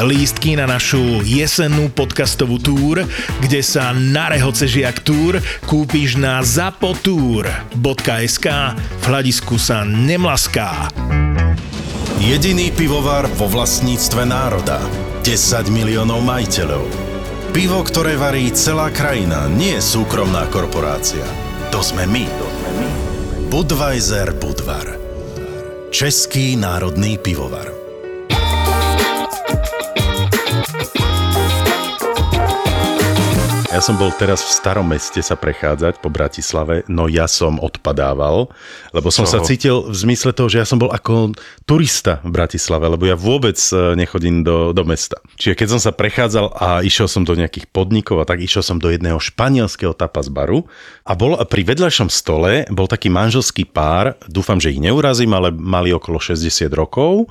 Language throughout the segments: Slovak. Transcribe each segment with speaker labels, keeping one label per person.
Speaker 1: lístky na našu jesennú podcastovú túr, kde sa na rehoce žiak túr kúpiš na zapotur.sk v hľadisku sa nemlaská.
Speaker 2: Jediný pivovar vo vlastníctve národa. 10 miliónov majiteľov. Pivo, ktoré varí celá krajina, nie je súkromná korporácia. To sme my. Budweiser Budvar. Český národný pivovar.
Speaker 3: Ja som bol teraz v starom meste sa prechádzať po Bratislave, no ja som odpadával, lebo som Čoho? sa cítil v zmysle toho, že ja som bol ako turista v Bratislave, lebo ja vôbec e, nechodím do, do mesta. Čiže keď som sa prechádzal a išiel som do nejakých podnikov a tak išiel som do jedného španielského tapas baru a bol pri vedľajšom stole bol taký manželský pár, dúfam, že ich neurazím, ale mali okolo 60 rokov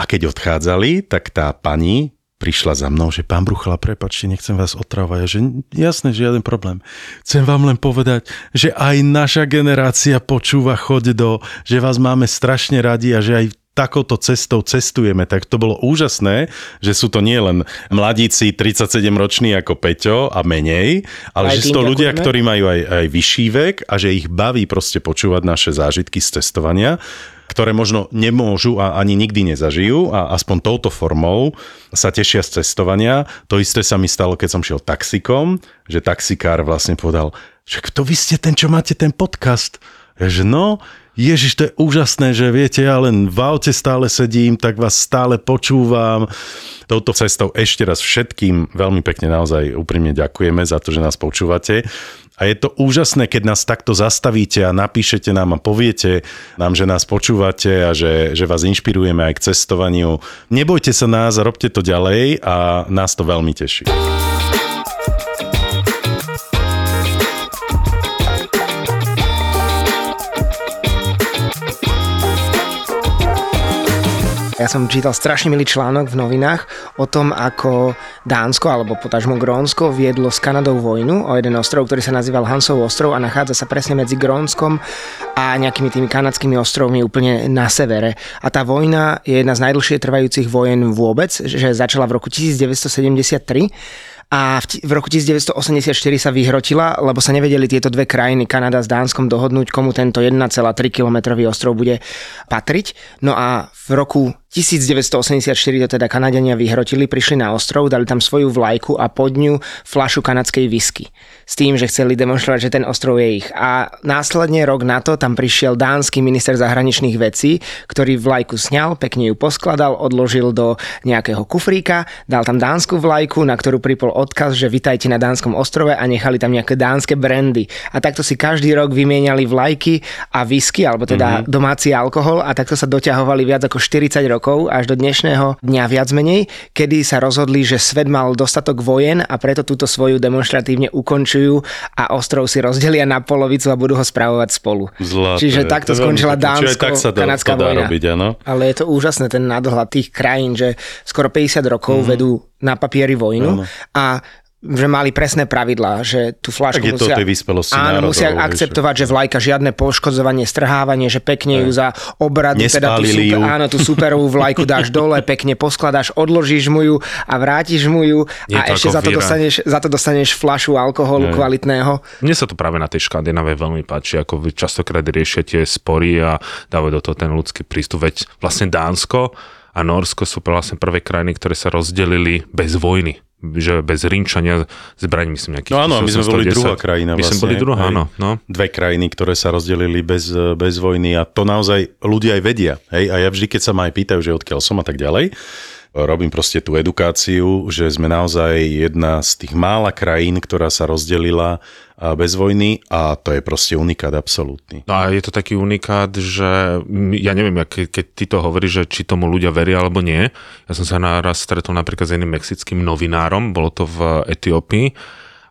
Speaker 3: a keď odchádzali, tak tá pani prišla za mnou, že pán Bruchala, prepačte, nechcem vás otravovať. A že jasné, žiaden problém. Chcem vám len povedať, že aj naša generácia počúva choď do, že vás máme strašne radi a že aj takouto cestou cestujeme, tak to bolo úžasné, že sú to nie len mladíci 37 roční ako Peťo a menej, ale aj že sú to ľudia, ktorí majú aj, aj vyšší vek a že ich baví proste počúvať naše zážitky z cestovania ktoré možno nemôžu a ani nikdy nezažijú a aspoň touto formou sa tešia z cestovania. To isté sa mi stalo, keď som šiel taxikom, že taxikár vlastne povedal, že kto vy ste ten, čo máte ten podcast? Ja, že no, Ježiš, to je úžasné, že viete, ja len v aute stále sedím, tak vás stále počúvam. Touto cestou ešte raz všetkým veľmi pekne naozaj úprimne ďakujeme za to, že nás počúvate. A je to úžasné, keď nás takto zastavíte a napíšete nám a poviete nám, že nás počúvate a že, že vás inšpirujeme aj k cestovaniu. Nebojte sa nás, robte to ďalej a nás to veľmi teší.
Speaker 4: Ja som čítal strašne milý článok v novinách o tom, ako Dánsko alebo potažmo Grónsko viedlo s Kanadou vojnu o jeden ostrov, ktorý sa nazýval Hansov ostrov a nachádza sa presne medzi Grónskom a nejakými tými kanadskými ostrovmi úplne na severe. A tá vojna je jedna z najdlhšie trvajúcich vojen vôbec, že začala v roku 1973 a v, v roku 1984 sa vyhrotila, lebo sa nevedeli tieto dve krajiny, Kanada s Dánskom, dohodnúť, komu tento 1,3 kilometrový ostrov bude patriť. No a v roku 1984 to teda Kanadiania vyhrotili, prišli na ostrov, dali tam svoju vlajku a pod ňu flašu kanadskej whisky. S tým, že chceli demonstrovať, že ten ostrov je ich. A následne rok na to tam prišiel dánsky minister zahraničných vecí, ktorý vlajku sňal, pekne ju poskladal, odložil do nejakého kufríka, dal tam dánsku vlajku, na ktorú pripol odkaz, že vitajte na dánskom ostrove a nechali tam nejaké dánske brandy. A takto si každý rok vymieniali vlajky a whisky, alebo teda mm-hmm. domáci alkohol a takto sa doťahovali viac ako 40 rokov rokov až do dnešného dňa viac menej, kedy sa rozhodli, že svet mal dostatok vojen a preto túto svoju demonstratívne ukončujú a ostrov si rozdelia na polovicu a budú ho správovať spolu.
Speaker 3: Zlaté.
Speaker 4: Čiže takto skončila
Speaker 3: Dánsko-kanadská vojna. Robiť, áno?
Speaker 4: Ale je to úžasné ten nadhľad tých krajín, že skoro 50 rokov mm. vedú na papieri vojnu ano. a že mali presné pravidlá, že tú flašku
Speaker 3: tak
Speaker 4: musia...
Speaker 3: to vyspelosti
Speaker 4: Áno,
Speaker 3: národov,
Speaker 4: musia akceptovať, že vlajka žiadne poškodzovanie, strhávanie, že pekne ju za obradu, teda tú, super, áno, tú superovú vlajku dáš dole, pekne poskladáš, odložíš mu ju a vrátiš mu ju
Speaker 5: je
Speaker 4: a ešte za to, dostaneš, za to dostaneš flašu alkoholu Nie. kvalitného.
Speaker 5: Mne sa to práve na tej Škandinávie veľmi páči, ako vy častokrát riešia tie spory a dávajú do toho ten ľudský prístup, veď vlastne Dánsko a Norsko sú vlastne prvé krajiny, ktoré sa rozdelili bez vojny že bez rinčania zbraň, myslím, nejakých
Speaker 3: No áno, my sme boli druhá krajina
Speaker 5: my vlastne. My sme boli druhá, áno. No.
Speaker 3: Dve krajiny, ktoré sa rozdelili bez, bez vojny a to naozaj ľudia aj vedia. Hej? A ja vždy, keď sa ma aj pýtajú, že odkiaľ som a tak ďalej, robím proste tú edukáciu, že sme naozaj jedna z tých mála krajín, ktorá sa rozdelila bez vojny a to je proste unikát absolútny.
Speaker 5: No a je to taký unikát, že ja neviem, keď, ty to hovoríš, že či tomu ľudia veria alebo nie. Ja som sa naraz stretol napríklad s jedným mexickým novinárom, bolo to v Etiópii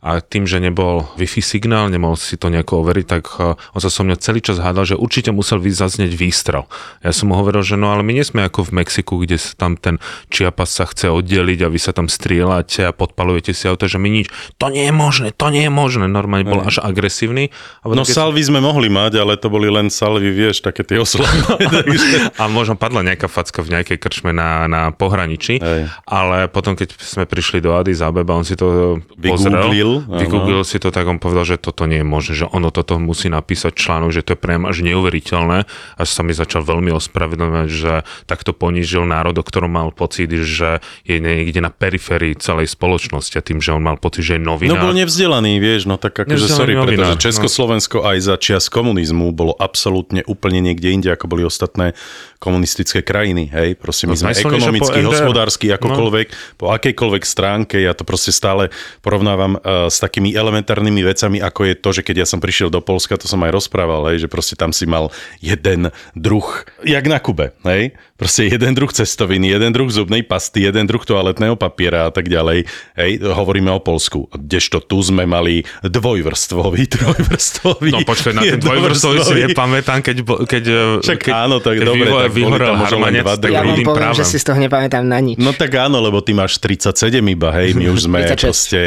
Speaker 5: a tým, že nebol Wi-Fi signál, nemohol si to nejako overiť, tak eh, on sa so mňa celý čas hádal, že určite musel zaznieť výstrel. Ja som mu hovoril, že no ale my nie sme ako v Mexiku, kde sa tam ten Chiapas sa chce oddeliť a vy sa tam strieľate a podpalujete si auto, že my nič, to nie je možné, to nie je možné. Normálne bol až agresívny.
Speaker 3: A no salvy sme mohli mať, ale to boli len salvy, vieš, také tie oslavy.
Speaker 5: a možno padla nejaká facka v nejakej krčme na, na pohraničí, Hej. ale potom, keď sme prišli do Addis Abeba, on si to pozrel, vygooglil si to, tak on povedal, že toto nie je možné, že ono toto musí napísať článok, že to je priam až neuveriteľné. Až sa mi začal veľmi ospravedlňovať, že takto ponížil národ, o ktorom mal pocit, že je niekde na periférii celej spoločnosti a tým, že on mal pocit, že je novinár.
Speaker 3: No bol nevzdelaný, vieš, no tak akože sorry, novinár, pretože no. Československo no. aj za čias komunizmu bolo absolútne úplne niekde inde, ako boli ostatné komunistické krajiny, hej, proste my no, sme ekonomicky, hospodársky, akokoľvek, no. po akejkoľvek stránke, ja to proste stále porovnávam uh, s takými elementárnymi vecami, ako je to, že keď ja som prišiel do Polska, to som aj rozprával, hej, že proste tam si mal jeden druh, jak na Kube, hej, proste jeden druh cestoviny, jeden druh zubnej pasty, jeden druh toaletného papiera a tak ďalej, hej, hovoríme o Polsku, kdežto tu sme mali dvojvrstvový, trojvrstvový.
Speaker 5: No počkaj, na ten dvojvrstvový si nepamätám, keď, keď,
Speaker 3: Však keď, áno, tak keď dobre, tak
Speaker 5: vyhorel harmanec,
Speaker 4: tak ja vám poviem, právam. že si z toho nepamätám na nič.
Speaker 3: No tak áno, lebo ty máš 37 iba, hej, my už sme 36. proste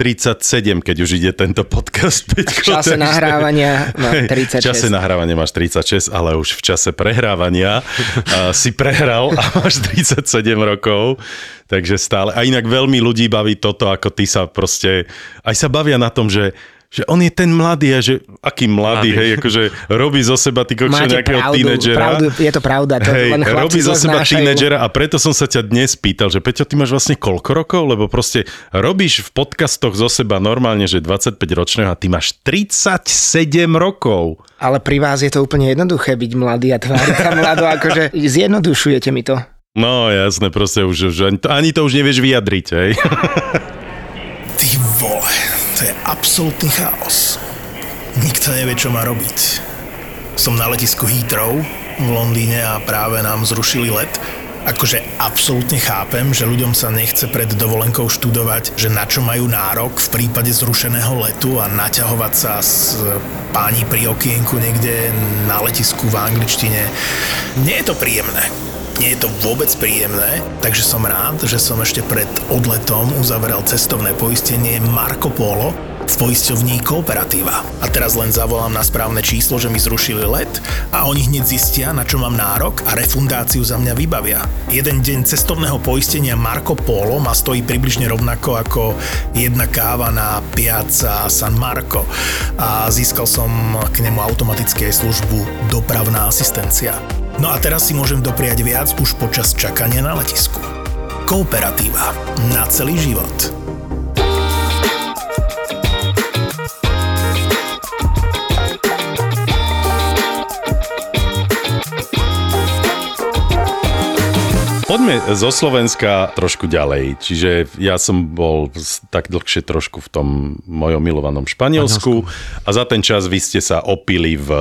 Speaker 3: 37, keď už ide tento podcast.
Speaker 4: Peťko, v čase takže... nahrávania mám 36.
Speaker 3: V čase nahrávania máš 36, ale už v čase prehrávania uh, si prehral a máš 37 rokov. Takže stále. A inak veľmi ľudí baví toto, ako ty sa proste... Aj sa bavia na tom, že že on je ten mladý a že aký mladý, mladý. hej, akože robí zo seba ty kokšo nejakého pravdu, tínedžera.
Speaker 4: Pravdu, je to pravda, to hej, len
Speaker 3: robí zo seba tínedžera a preto som sa ťa dnes pýtal, že Peťo, ty máš vlastne koľko rokov? Lebo proste robíš v podcastoch zo seba normálne, že 25 ročného a ty máš 37 rokov.
Speaker 4: Ale pri vás je to úplne jednoduché byť mladý a tváriť sa mlado, akože zjednodušujete mi to.
Speaker 3: No jasné, proste už, už ani to už nevieš vyjadriť, hej.
Speaker 1: Ty vole, to je absolútny chaos. Nikto nevie, čo má robiť. Som na letisku Heathrow v Londýne a práve nám zrušili let. Akože absolútne chápem, že ľuďom sa nechce pred dovolenkou študovať, že na čo majú nárok v prípade zrušeného letu a naťahovať sa s páni pri okienku niekde na letisku v angličtine. Nie je to príjemné. Nie je to vôbec príjemné, takže som rád, že som ešte pred odletom uzavrel cestovné poistenie Marco Polo v poisťovní Kooperatíva. A teraz len zavolám na správne číslo, že mi zrušili let a oni hneď zistia, na čo mám nárok a refundáciu za mňa vybavia. Jeden deň cestovného poistenia Marco Polo ma stojí približne rovnako ako jedna káva na Piazza San Marco a získal som k nemu automatické službu dopravná asistencia. No a teraz si môžem dopriať viac už počas čakania na letisku. Kooperatíva. Na celý život.
Speaker 3: Poďme zo Slovenska trošku ďalej. Čiže ja som bol tak dlhšie trošku v tom mojom milovanom Španielsku a za ten čas vy ste sa opili v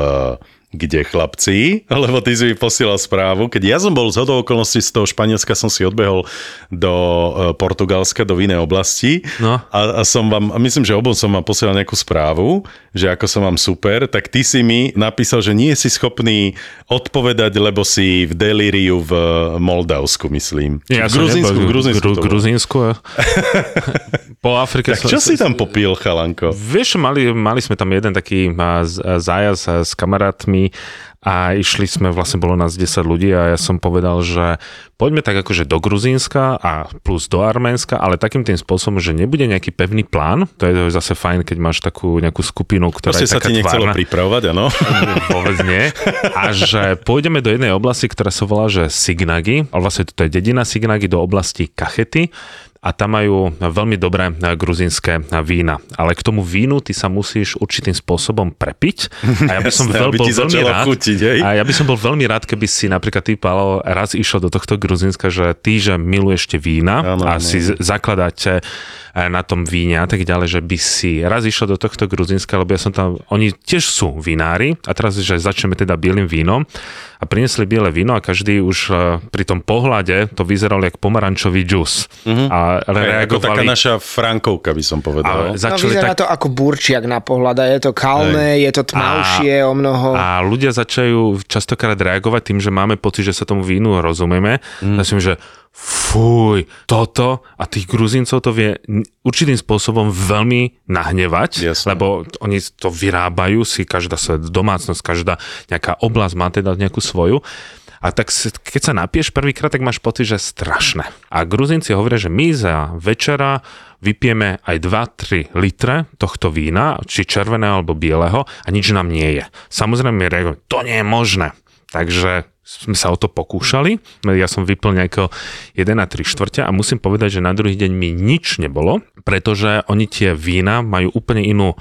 Speaker 3: kde chlapci, lebo ty si mi posielal správu, keď ja som bol z hodou okolností z toho Španielska, som si odbehol do e, Portugalska, do inej oblasti no. a, a som vám, a myslím, že obom som vám posielal nejakú správu, že ako som vám super, tak ty si mi napísal, že nie si schopný odpovedať, lebo si v delíriu v Moldavsku, myslím.
Speaker 5: Ja
Speaker 3: v Gruzínsku, v Gruzínsku.
Speaker 5: Gru, Gruzínsku po Afrike.
Speaker 3: Tak čo si tam popil, chalanko?
Speaker 5: Vieš, mali, mali sme tam jeden taký zájazd s kamarátmi a išli sme, vlastne bolo nás 10 ľudí a ja som povedal, že poďme tak akože do Gruzínska a plus do Arménska, ale takým tým spôsobom, že nebude nejaký pevný plán, to je zase fajn, keď máš takú nejakú skupinu, ktorá Proste je taká sa ti nechcelo
Speaker 3: pripravovať, áno?
Speaker 5: Vôbec nie. A že pôjdeme do jednej oblasti, ktorá sa volá, že Signagi, ale vlastne to je dedina Signagi do oblasti Kachety, a tam majú veľmi dobré gruzinské vína. Ale k tomu vínu ty sa musíš určitým spôsobom prepiť. A ja by som Jasné, veľ, bol veľmi rád, chutiť, hej? a ja by som bol veľmi rád, keby si napríklad ty, Paolo, raz išiel do tohto Gruzinska, že ty, že miluješ tie vína ano, a ano. si zakladáte na tom víne a tak ďalej, že by si raz išiel do tohto Gruzinska, lebo ja som tam, oni tiež sú vinári a teraz, že začneme teda bielým vínom a prinesli biele víno a každý už eh, pri tom pohľade to vyzeralo jak pomarančový džus. Uh-huh. A reagovali.
Speaker 3: Ako taká naša Frankovka by som povedal.
Speaker 4: A no, vyzerá tak... to ako burčiak na pohľad a je to kalné, je to tmavšie a, o mnoho.
Speaker 5: A ľudia začajú častokrát reagovať tým, že máme pocit, že sa tomu vínu rozumieme. Mm. Myslím, že fuj, toto a tých Gruzincov to vie určitým spôsobom veľmi nahnevať, Jasne. lebo oni to vyrábajú si, každá sa domácnosť, každá nejaká oblasť má teda nejakú svoju. A tak keď sa napieš prvýkrát, tak máš pocit, že strašné. A Gruzinci hovoria, že my za večera vypijeme aj 2-3 litre tohto vína, či červeného alebo bieleho a nič nám nie je. Samozrejme, to nie je možné. Takže sme sa o to pokúšali. Ja som vyplň nejakého 1 na 3 štvrte a musím povedať, že na druhý deň mi nič nebolo, pretože oni tie vína majú úplne inú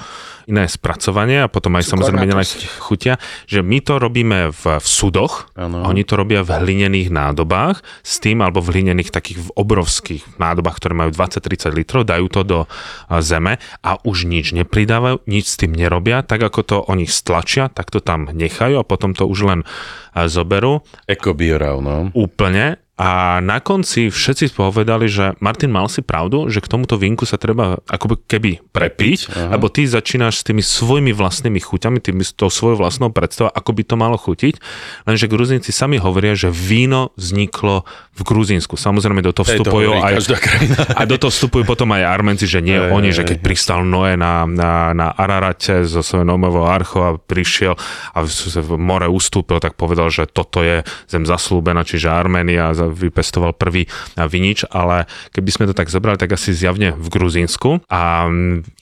Speaker 5: iné spracovanie a potom aj samozrejme iné chutia, že my to robíme v, v sudoch, ano. oni to robia v hlinených nádobách s tým, alebo v hlinených takých v obrovských nádobách, ktoré majú 20-30 litrov, dajú to do zeme a už nič nepridávajú, nič s tým nerobia, tak ako to oni stlačia, tak to tam nechajú a potom to už len zoberú.
Speaker 3: Eko no.
Speaker 5: Úplne a na konci všetci povedali, že Martin mal si pravdu, že k tomuto vínku sa treba ako keby prepiť, uh-huh. lebo ty začínaš s tými svojimi vlastnými chuťami, tými, s tou svojou vlastnou predstavou, ako by to malo chutiť. Lenže Gruzinci sami hovoria, že víno vzniklo v Gruzínsku. Samozrejme do toho vstupujú to aj, a do toho vstupujú potom aj Armenci, že nie oni, že keď pristal Noé na, na, na Ararate zo svojho nomového archo a prišiel a v more ustúpil, tak povedal, že toto je zem zaslúbená, čiže Arménia vypestoval prvý vinič, ale keby sme to tak zobrali, tak asi zjavne v Gruzínsku. A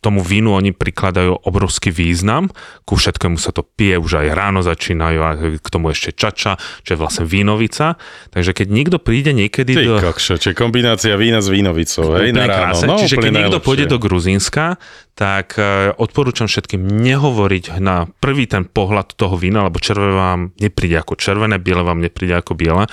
Speaker 5: tomu vínu oni prikladajú obrovský význam, ku všetkému sa to pije, už aj ráno začínajú a k tomu ešte čača, čo je vlastne vínovica, takže keď niekto príde niekedy
Speaker 3: Ty do... Kokšo, čiže kombinácia vína s vínovicou, hej, na ráno.
Speaker 5: No, Čiže keď niekto pôjde do Gruzínska, tak e, odporúčam všetkým nehovoriť na prvý ten pohľad toho vína, lebo červené vám nepríde ako červené, biele vám nepríde ako biele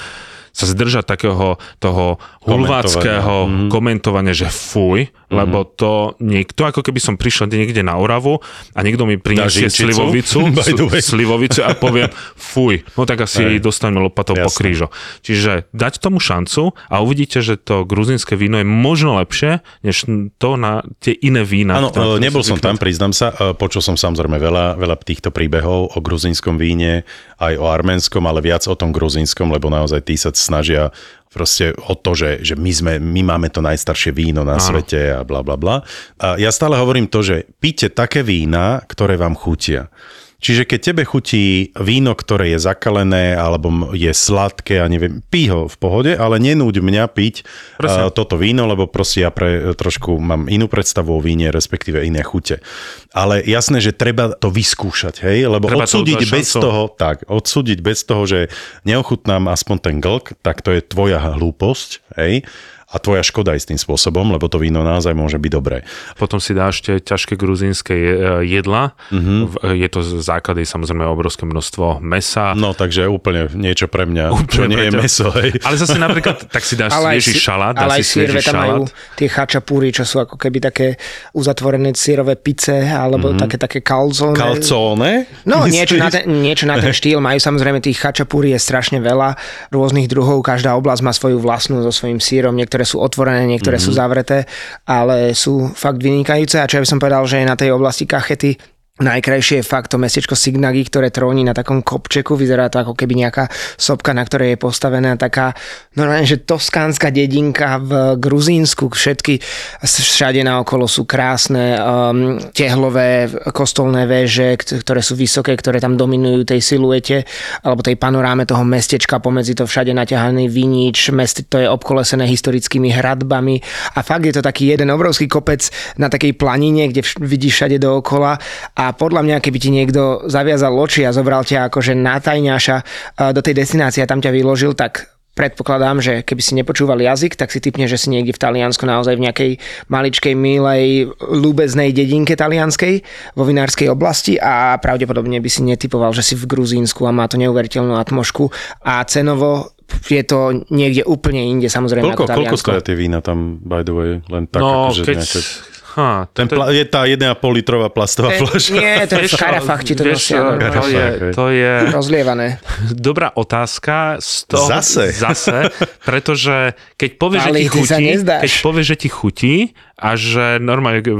Speaker 5: sa zdržať takého toho hulváckého mm. komentovania, že fuj, mm. lebo to niekto, ako keby som prišiel niekde na Oravu a niekto mi priniesie slivovicu, slivovicu a poviem fuj, no tak asi Aj. dostaneme lopatou Jasne. po krížo. Čiže dať tomu šancu a uvidíte, že to gruzinské víno je možno lepšie, než to na tie iné vína.
Speaker 3: Áno, e, nebol som tam, priznám sa, e, počul som samozrejme veľa, veľa týchto príbehov o gruzinskom víne, aj o arménskom, ale viac o tom gruzinskom, lebo naozaj tí sa snažia proste o to, že, že my, sme, my máme to najstaršie víno na Áno. svete a bla bla bla. A ja stále hovorím to, že píte také vína, ktoré vám chutia. Čiže keď tebe chutí víno, ktoré je zakalené alebo je sladké a neviem, pí ho v pohode, ale nenúď mňa piť uh, toto víno, lebo proste ja pre, trošku mám inú predstavu o víne, respektíve iné chute. Ale jasné, že treba to vyskúšať, hej, lebo treba odsúdiť to bez toho, tak, odsúdiť bez toho, že neochutnám aspoň ten glk, tak to je tvoja hlúposť, hej a tvoja škoda istým spôsobom, lebo to víno naozaj môže byť dobré.
Speaker 5: Potom si dáš tie ťažké gruzínske jedla. Mm-hmm. Je to základ, je samozrejme obrovské množstvo mesa.
Speaker 3: No takže úplne niečo pre mňa, úplne čo nie je meso. Hej.
Speaker 5: Ale zase napríklad, tak si dáš svieži šalát.
Speaker 4: Ale
Speaker 5: aj
Speaker 4: sírve tam majú tie chačapúry, čo sú ako keby také uzatvorené sírové pice, alebo mm-hmm. také, také kalzóne.
Speaker 3: Kalzóne?
Speaker 4: No, niečo na, ten, niečo na ten štýl. Majú samozrejme tých chačapúry je strašne veľa rôznych druhov. Každá oblasť má svoju vlastnú so svojím sírom. Niektoré niektoré sú otvorené, niektoré mm-hmm. sú zavreté, ale sú fakt vynikajúce. A čo ja by som povedal, že na tej oblasti kachety Najkrajšie je fakt to mestečko Signagi, ktoré tróni na takom kopčeku, vyzerá to ako keby nejaká sopka, na ktorej je postavená taká normálne, že toskánska dedinka v Gruzínsku. Všetky všade naokolo sú krásne um, tehlové kostolné väže, ktoré sú vysoké, ktoré tam dominujú tej siluete alebo tej panoráme toho mestečka, pomedzi to všade naťahaný vinič, mest, to je obkolesené historickými hradbami. A fakt je to taký jeden obrovský kopec na takej planine, kde vidíš všade dookola a podľa mňa, keby ti niekto zaviazal oči a zobral ťa akože nátajňaša e, do tej destinácie a tam ťa vyložil, tak predpokladám, že keby si nepočúval jazyk, tak si typne, že si niekde v Taliansku naozaj v nejakej maličkej, milej, ľúbeznej dedinke talianskej vo vinárskej oblasti a pravdepodobne by si netypoval, že si v Gruzínsku a má to neuveriteľnú atmošku a cenovo je to niekde úplne inde, samozrejme
Speaker 3: koľko, ako Koľko stoja tie vína tam, by the way? Len tak,
Speaker 5: no, akože keď, nejaké Ha,
Speaker 3: Ten
Speaker 5: to,
Speaker 3: pla- je tá 1,5 litrová plastová fľaša.
Speaker 4: Nie, to je v karafách ti to nosia. no.
Speaker 5: to je, to je
Speaker 4: Rozlievané.
Speaker 5: dobrá otázka. Z toho,
Speaker 3: Zase.
Speaker 5: Zase, pretože keď povieš, že ti chutí, keď povieš, že ti chutí a že normálne e,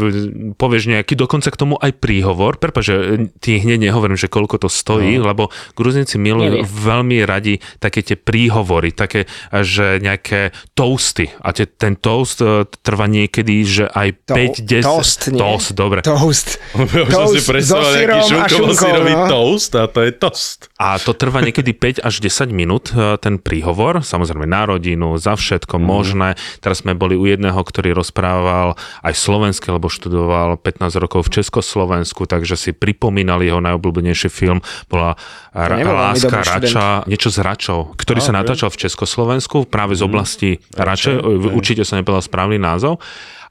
Speaker 5: povieš nejaký dokonca k tomu aj príhovor, prepáč, že ti hneď nehovorím, že koľko to stojí, no. lebo Gruzinci milujú
Speaker 4: Nevie.
Speaker 5: veľmi radi také tie príhovory, také, že nejaké toasty a te, ten toast e, trvá niekedy, že aj
Speaker 4: To-
Speaker 5: 5-10...
Speaker 4: toast, nie?
Speaker 5: Toast, dobre.
Speaker 4: Toast.
Speaker 3: Už som si
Speaker 4: so
Speaker 3: nejaký
Speaker 4: šunkou, no.
Speaker 3: toast a to je toast.
Speaker 5: A to trvá niekedy 5 až 10 minút, e, ten príhovor, samozrejme na rodinu, za všetko mm. možné. Teraz sme boli u jedného, ktorý rozprával aj slovenské, lebo študoval 15 rokov v Československu, takže si pripomínali jeho najobľúbenejší film, bola Ra- Láska. Rača, niečo s Račou, ktorý sa natáčal v Československu, práve z oblasti Rače, určite som nepovedal správny názov.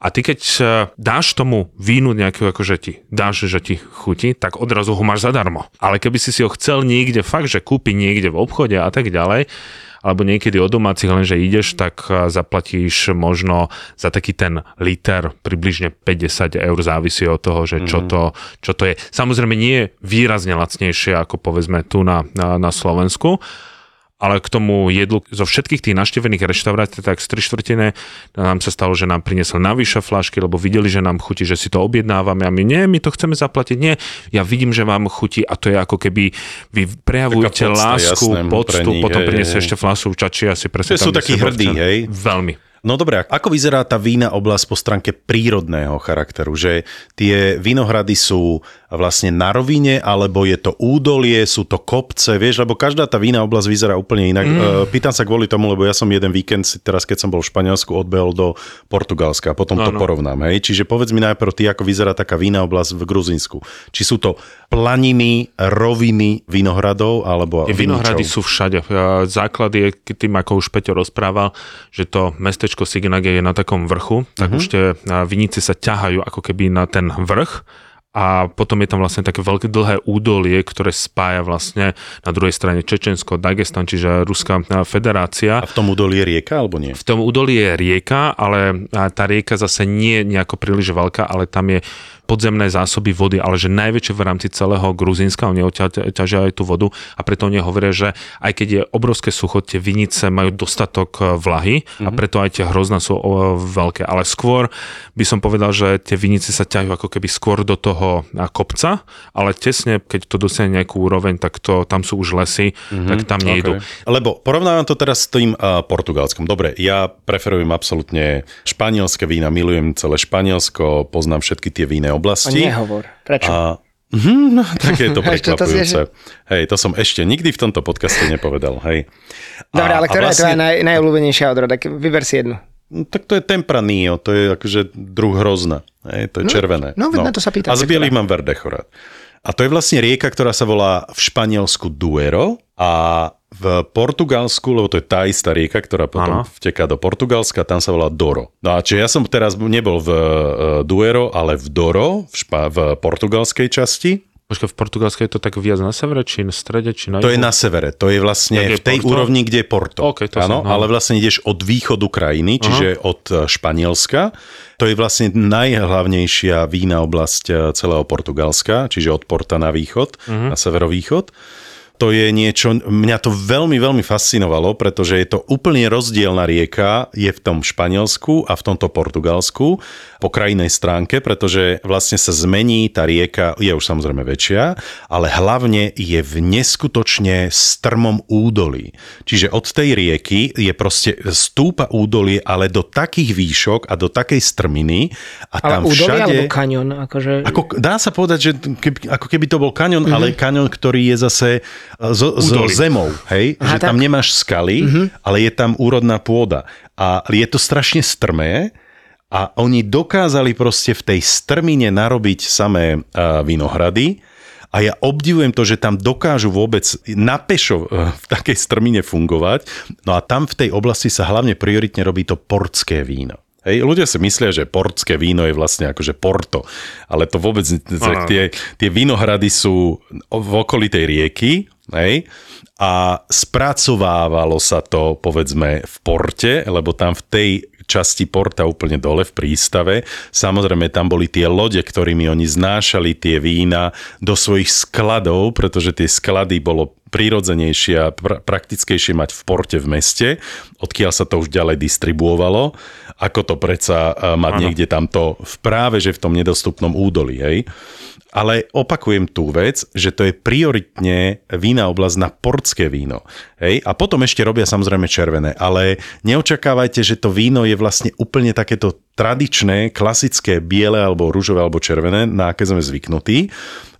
Speaker 5: A ty keď e, dáš tomu vínu nejakú, akože ti dáš, že ti chutí, tak odrazu ho máš zadarmo. Ale keby si si ho chcel niekde, fakt, že kúpi niekde v obchode a tak ďalej, alebo niekedy od domácich len, že ideš, tak e, zaplatíš možno za taký ten liter približne 50 eur, závisí od toho, že čo, to, čo to je. Samozrejme nie je výrazne lacnejšie ako povedzme tu na, na, na Slovensku, ale k tomu jedlu zo všetkých tých naštevených reštaurácií, tak z tri štvrtine nám sa stalo, že nám priniesli navyše flašky, lebo videli, že nám chutí, že si to objednávame a my nie, my to chceme zaplatiť, nie. Ja vidím, že vám chutí a to je ako keby vy prejavujete
Speaker 3: Taká pocta,
Speaker 5: lásku,
Speaker 3: jasné,
Speaker 5: poctu,
Speaker 3: nich,
Speaker 5: potom priniesie ešte flašu čači a si presne
Speaker 3: sú takí hrdí, hej?
Speaker 5: Veľmi.
Speaker 3: No dobré, ako vyzerá tá vína oblasť po stránke prírodného charakteru? Že tie vinohrady sú vlastne na rovine, alebo je to údolie, sú to kopce, vieš, lebo každá tá vína oblasť vyzerá úplne inak. Mm. Pýtam sa kvôli tomu, lebo ja som jeden víkend si teraz, keď som bol v Španielsku, odbehol do Portugalska a potom to
Speaker 5: Áno.
Speaker 3: porovnám. Hej? Čiže povedz mi najprv ty, ako vyzerá taká vína oblasť v Gruzínsku. Či sú to planiny, roviny vinohradov, alebo
Speaker 5: Tie vinohrady sú všade. A Základ je, tým, ako už Peťo rozprával, že to mestečko Signage je na takom vrchu, tak
Speaker 3: Mhm.
Speaker 5: už tie a, vinice sa ťahajú ako keby na ten vrch a potom je tam vlastne také veľké dlhé údolie, ktoré spája vlastne na druhej strane Čečensko, Dagestan, čiže Ruská federácia.
Speaker 3: A v tom údolí je rieka, alebo nie?
Speaker 5: V tom údolí je rieka, ale tá rieka zase nie je nejako príliš veľká, ale tam je podzemné zásoby vody, ale že najväčšie v rámci celého Gruzínska, oni ťažia aj tú vodu a preto oni hovoria, že aj keď je obrovské sucho, tie vinice majú dostatok e, vlahy a preto aj tie hrozná sú o, veľké. Ale skôr by som povedal, že tie vinice sa ťahajú ako keby skôr do toho a, kopca, ale tesne, keď to dosiahne nejakú úroveň, tak to, tam sú už lesy, tak tam nejdu.
Speaker 3: Okay. Lebo porovnávam to teraz s tým uh, portugalskom. Dobre, ja preferujem absolútne španielské vína, milujem celé Španielsko, poznám všetky tie víne oblasti.
Speaker 4: nehovor. Prečo?
Speaker 3: A Hm, no, tak je to prekvapujúce. Hej, to som ešte nikdy v tomto podcaste nepovedal. Hej.
Speaker 4: Dobre,
Speaker 3: A-
Speaker 4: ale
Speaker 3: a
Speaker 4: ktorá je
Speaker 3: vlastne-
Speaker 4: tvoja naj, najobľúbenejšia odroda? Tak Vyber si jednu.
Speaker 3: No, tak to je Tempranillo, to je akože druh hrozna. Hej, to je
Speaker 4: No,
Speaker 3: červené.
Speaker 4: no, veď na to sa pýtam,
Speaker 3: A z bielých
Speaker 4: teda.
Speaker 3: mám Verdechorát. A to je vlastne rieka, ktorá sa volá v Španielsku Duero a v Portugalsku, lebo to je tá istá rieka, ktorá potom
Speaker 5: Áno.
Speaker 3: vteká do Portugalska, tam sa volá Doro. No a čiže ja som teraz nebol v e, Duero, ale v Doro, v, špa, v portugalskej časti.
Speaker 5: Počkaj, v Portugalsku je to tak viac na severe, či na strede, či na
Speaker 3: To je
Speaker 5: juhu?
Speaker 3: na severe, to je vlastne
Speaker 5: je
Speaker 3: v tej
Speaker 5: Porto?
Speaker 3: úrovni, kde je Porto.
Speaker 5: OK, to
Speaker 3: Áno,
Speaker 5: som- no.
Speaker 3: ale vlastne ideš od východu krajiny, čiže od e, Španielska. To je vlastne najhlavnejšia vína oblasť e, celého Portugalska, čiže od Porta na východ,
Speaker 5: Mhm.
Speaker 3: na severovýchod. To je niečo, mňa to veľmi, veľmi fascinovalo, pretože je to úplne rozdielna rieka, je v tom Španielsku a v tomto Portugalsku po krajnej stránke, pretože vlastne sa zmení, tá rieka je už samozrejme väčšia, ale hlavne je v neskutočne strmom údolí. Čiže od tej rieky je proste stúpa údolie, ale do takých výšok a do takej strminy a
Speaker 4: Ale
Speaker 3: tam
Speaker 4: údolie
Speaker 3: všade...
Speaker 4: alebo kanion? Akože...
Speaker 3: Ako, dá sa povedať, že keby, ako keby to bol
Speaker 4: Mhm.
Speaker 3: mm-hmm. ale kaňon, ktorý je zase so, so zemou, hej?
Speaker 4: Aha,
Speaker 3: že tam
Speaker 4: tak. Mhm.
Speaker 3: nemáš skaly, mm-hmm. ale je tam úrodná pôda. A je to strašne strmé a oni dokázali proste v tej strmine narobiť samé uh, vinohrady a ja obdivujem to, že tam dokážu vôbec na pešo uh, v takej strmine fungovať. No a tam v tej oblasti sa hlavne prioritne robí to portské víno. Hej, ľudia si myslia, že portské víno je vlastne akože porto, ale to vôbec, tie, tie vinohrady sú v okolí tej rieky, hej, a spracovávalo sa to, povedzme, v porte, lebo tam v tej časti porta úplne dole v prístave. Samozrejme, tam boli tie lode, ktorými oni znášali tie vína do svojich skladov, pretože tie sklady bolo prirodzenejšie a pr- praktickejšie mať v porte v meste, odkiaľ sa to už ďalej distribuovalo, ako to predsa mať ano. niekde tamto v práve, že v tom nedostupnom údolí, hej. Ale opakujem tú vec, že to je prioritne vína oblasť na portské víno. Hej? A potom ešte robia samozrejme červené, ale neočakávajte, že to víno je vlastne úplne takéto tradičné, klasické, biele alebo rúžové alebo červené, na aké sme zvyknutí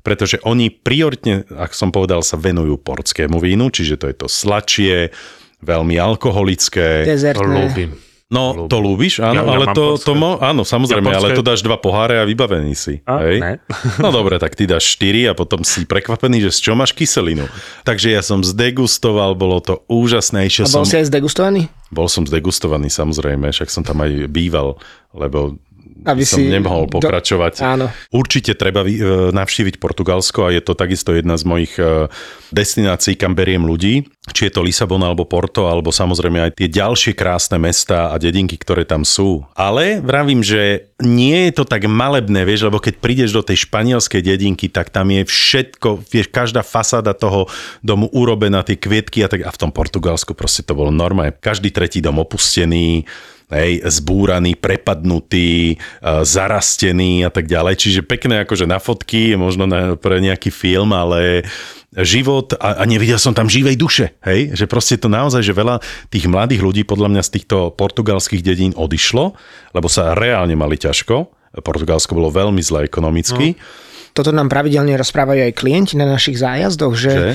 Speaker 3: pretože oni prioritne, ak som povedal, sa venujú portskému vínu, čiže to je to sladšie, veľmi alkoholické.
Speaker 4: Dezertné.
Speaker 3: No, to ľúbiš, áno, ja, ale to, to mo- áno, samozrejme, ja ale to dáš dva poháre a vybavený si.
Speaker 5: A,
Speaker 3: hej?
Speaker 5: Ne.
Speaker 3: No dobre, tak ty dáš štyri a potom si prekvapený, že z čo máš kyselinu. Takže ja som zdegustoval, bolo to úžasné.
Speaker 4: a bol
Speaker 3: som...
Speaker 4: si aj zdegustovaný?
Speaker 3: Bol som zdegustovaný, samozrejme, však som tam aj býval, lebo aby som
Speaker 4: si
Speaker 3: nemohol pokračovať.
Speaker 4: Do... Áno.
Speaker 3: Určite treba e, navštíviť Portugalsko a je to takisto jedna z mojich e, destinácií, kam beriem ľudí. Či je to Lisabon alebo Porto, alebo samozrejme aj tie ďalšie krásne mesta a dedinky, ktoré tam sú. Ale vravím, že nie je to tak malebné, vieš, lebo keď prídeš do tej španielskej dedinky, tak tam je všetko, vieš, každá fasáda toho domu urobená, tie kvietky a tak. A v tom Portugalsku proste to bolo normálne. Každý tretí dom opustený, hej, zbúraný, prepadnutý, e, zarastený a tak ďalej. Čiže pekné akože na fotky, možno na, pre nejaký film, ale život a, a nevidel som tam živej duše, hej, že proste to naozaj, že veľa tých mladých ľudí podľa mňa z týchto portugalských dedín odišlo, lebo sa reálne mali ťažko. Portugalsko bolo veľmi zle ekonomicky. No.
Speaker 4: Toto nám pravidelne rozprávajú aj klienti na našich zájazdoch, že, že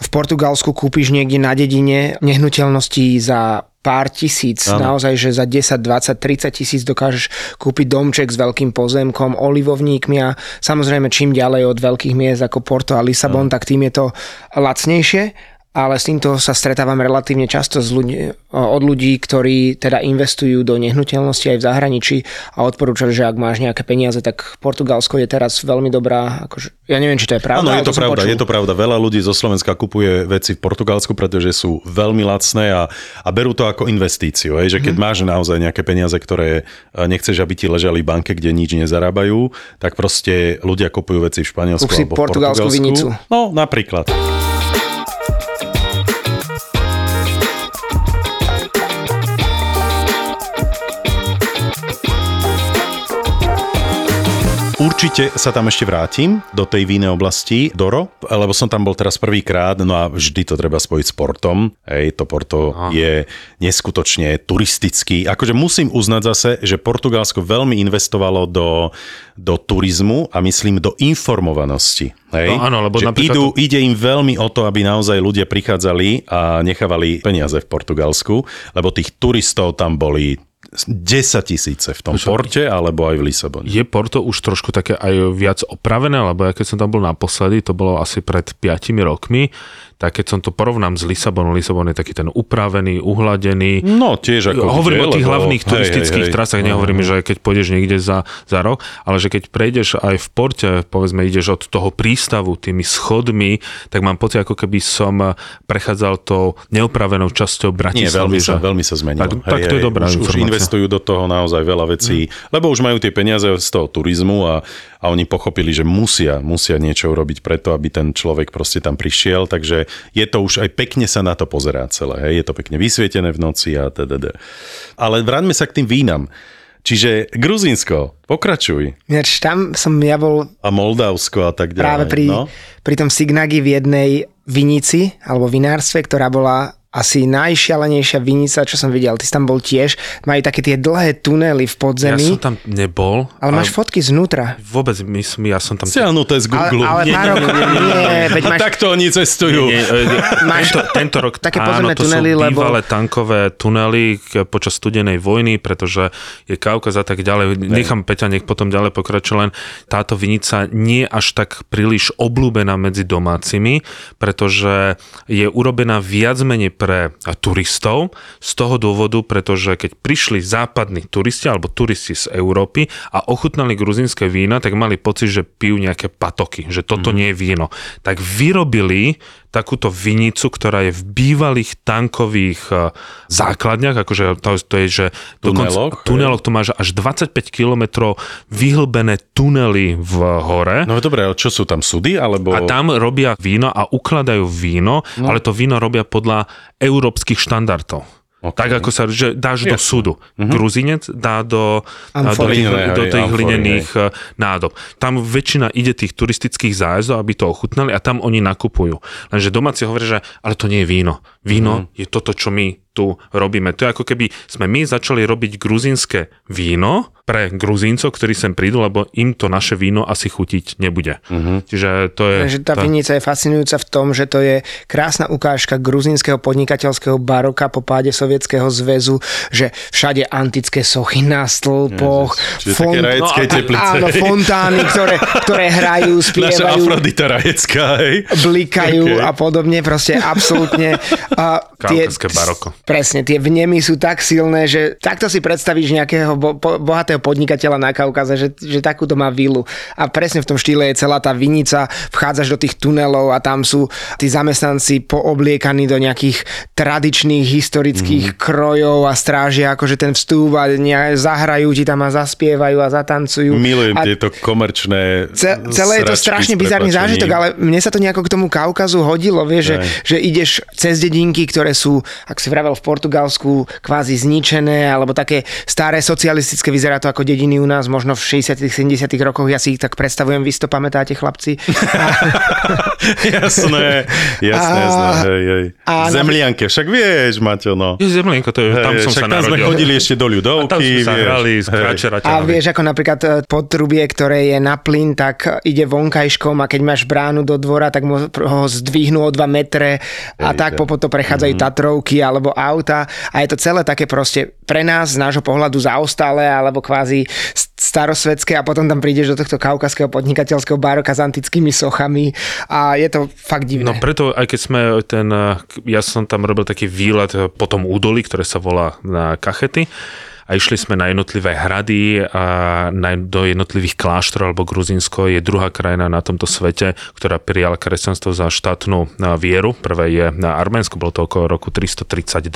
Speaker 4: v Portugalsku kúpiš niekde na dedine nehnuteľnosti za pár tisíc, ano. naozaj, že za 10, 20, 30 tisíc dokážeš kúpiť domček s veľkým pozemkom, olivovníkmi a samozrejme čím ďalej od veľkých miest ako Porto a Lisabon, ano. tak tým je to lacnejšie ale s týmto sa stretávam relatívne často z ľudí, od ľudí, ktorí teda investujú do nehnuteľnosti aj v zahraničí a odporúčali, že ak máš nejaké peniaze, tak Portugalsko je teraz veľmi dobrá. Akože, ja neviem, či to je pravda.
Speaker 3: Áno, je to, to pravda, počul. je to pravda. Veľa ľudí zo Slovenska kupuje veci v Portugalsku, pretože sú veľmi lacné a, a berú to ako investíciu. Hej, že keď hmm. máš naozaj nejaké peniaze, ktoré e, nechceš, aby ti ležali v banke, kde nič nezarábajú, tak proste ľudia kupujú veci v Španielsku
Speaker 4: Kúp si
Speaker 3: alebo v Portugalsku.
Speaker 4: vinicu.
Speaker 3: No, napríklad. Určite sa tam ešte vrátim do tej vínej oblasti, Doro, lebo som tam bol teraz prvýkrát, no a vždy to treba spojiť s portom. Hej, to porto Aha. je neskutočne turistický. Akože musím uznať zase, že Portugalsko veľmi investovalo do, do turizmu a myslím do informovanosti. Hej?
Speaker 5: No, áno, lebo
Speaker 3: že idú, to... ide im veľmi o to, aby naozaj ľudia prichádzali a nechávali peniaze v Portugalsku, lebo tých turistov tam boli 10 tisíce v tom Už Porte alebo aj v Lisabone.
Speaker 5: Je Porto už trošku také aj viac opravené, lebo ja keď som tam bol naposledy, to bolo asi pred 5 rokmi, tak keď som to porovnám s Lisabonom, Lisabon je taký ten upravený, uhladený.
Speaker 3: No tiež ako
Speaker 5: Hovorím o tých
Speaker 3: lebo...
Speaker 5: hlavných turistických hej, hej, trasách, nehovorím, uh-huh. že keď pôjdeš niekde za, za rok, ale že keď prejdeš aj v porte, povedzme, ideš od toho prístavu tými schodmi, tak mám pocit, ako keby som prechádzal to neopravenou časťou Bratislavy.
Speaker 3: Nie, veľmi sa, veľmi sa zmenilo.
Speaker 5: Tak, hej, tak to je dobrá
Speaker 3: už, už investujú do toho naozaj veľa vecí, uh-huh. lebo už majú tie peniaze z toho turizmu a, a oni pochopili, že musia, musia niečo urobiť preto, aby ten človek proste tam prišiel, takže je to už aj pekne sa na to pozerá celé. Hej? Je to pekne vysvietené v noci a tdd. Ale vráťme sa k tým vínam. Čiže Gruzínsko, pokračuj.
Speaker 4: Ináč tam som ja bol...
Speaker 3: A Moldavsko a tak ďalej.
Speaker 4: Práve pri,
Speaker 3: no?
Speaker 4: pri tom Signagi v jednej vinici alebo vinárstve, ktorá bola asi najšialenejšia vinica, čo som videl. Ty si tam bol tiež. Majú také tie dlhé tunely v podzemí.
Speaker 5: Ja som tam nebol.
Speaker 4: Ale, ale máš fotky znútra.
Speaker 5: Vôbec myslím, ja som tam...
Speaker 3: Stiahnuté z Google.
Speaker 4: Ale, ale nie, pár nie, nie, nie, nie, veď máš...
Speaker 3: Takto oni cestujú. Nie, nie,
Speaker 5: máš tento, tento rok,
Speaker 4: také
Speaker 5: áno,
Speaker 4: to
Speaker 5: tunely,
Speaker 4: sú
Speaker 5: lebo... tankové tunely počas studenej vojny, pretože je Kaukaz a tak ďalej. Ne. Nechám Peťa, nech potom ďalej pokračuje, len táto vinica nie až tak príliš oblúbená medzi domácimi, pretože je urobená viac menej pre turistov z toho dôvodu, pretože keď prišli západní turisti alebo turisti z Európy a ochutnali gruzinské vína, tak mali pocit, že pijú nejaké patoky, že toto mm. nie je víno. Tak vyrobili takúto vinicu, ktorá je v bývalých tankových e, základniach, akože to, to je, že
Speaker 3: Tuneloch,
Speaker 5: tunelok to máš až 25 kilometrov vyhlbené tunely v hore.
Speaker 3: No dobre, čo sú tam súdy? Alebo...
Speaker 5: A tam robia víno a ukladajú víno, no. ale to víno robia podľa európskych štandardov. Okay. Tak ako sa, že dáš Jasne. do súdu. Uh-huh. Gruzinec dá do, do tých, do tých hlinených eh, nádob. Tam väčšina ide tých turistických zájazdov, aby to ochutnali a tam oni nakupujú. Lenže domáci hovoria, že ale to nie je víno. Víno uh-huh. je toto, čo my tu robíme. To je ako keby sme my začali robiť gruzinské víno pre Gruzíncov, ktorí sem prídu, lebo im to naše víno asi chutiť nebude. Uh-huh. Čiže to je...
Speaker 4: Takže tá
Speaker 5: to...
Speaker 4: vinica je fascinujúca v tom, že to je krásna ukážka gruzínskeho podnikateľského baroka po páde Sovietskeho zväzu, že všade antické sochy na stĺpoch,
Speaker 3: Čiže font... no.
Speaker 4: Áno, fontány, ktoré, ktoré hrajú, spievajú.
Speaker 3: Naša Afrodita rajecká, hej?
Speaker 4: Blikajú okay. a podobne, proste absolútne.
Speaker 5: A tie, baroko.
Speaker 4: Presne, tie vnemy sú tak silné, že takto si predstavíš nejakého bo, bo, bohatého podnikateľa na Kaukaze, že, že takúto má vilu. A presne v tom štýle je celá tá vinica, vchádzaš do tých tunelov a tam sú tí zamestnanci poobliekaní do nejakých tradičných historických mm. krojov a strážia akože ten vstúp a zahrajú ti tam a zaspievajú a zatancujú.
Speaker 3: Milujem
Speaker 4: a
Speaker 3: tieto komerčné
Speaker 4: ce, Celé je to strašne bizarný zážitok, ale mne sa to nejako k tomu Kaukazu hodilo, vieš, že, že ideš cez dedinky, ktoré sú, ak si vravel v Portugalsku kvázi zničené, alebo také staré socialistické, vyzerá to ako dediny u nás, možno v 60 70 rokoch, ja si ich tak predstavujem, vy to pamätáte, chlapci? A...
Speaker 3: jasné, jasné, a... jasné, hej, hej. A... Zemlianke, však vieš, Maťo, no.
Speaker 5: Zemlianka, to je, hej, tam som
Speaker 3: však
Speaker 5: sa
Speaker 3: tam
Speaker 5: narodil.
Speaker 3: sme chodili ešte do ľudovky, a tam sme
Speaker 5: sa hrali s
Speaker 4: A vieš, ako napríklad e, potrubie, ktoré je na plyn, tak ide vonkajškom a keď máš bránu do dvora, tak ho zdvihnú o 2 metre a hej, tak popod to prechádzajú mm-hmm. Tatrovky alebo auta a je to celé také proste pre nás z nášho pohľadu zaostalé alebo kvázi starosvedské a potom tam prídeš do tohto kaukaského podnikateľského baroka s antickými sochami a je to fakt divné.
Speaker 5: No preto, aj keď sme ten, ja som tam robil taký výlet po tom údolí, ktoré sa volá na Kachety, a išli sme na jednotlivé hrady a na, do jednotlivých kláštorov, alebo Gruzinsko je druhá krajina na tomto svete, ktorá prijala kresťanstvo za štátnu vieru. Prvé je na Arménsku, bolo to okolo roku 332,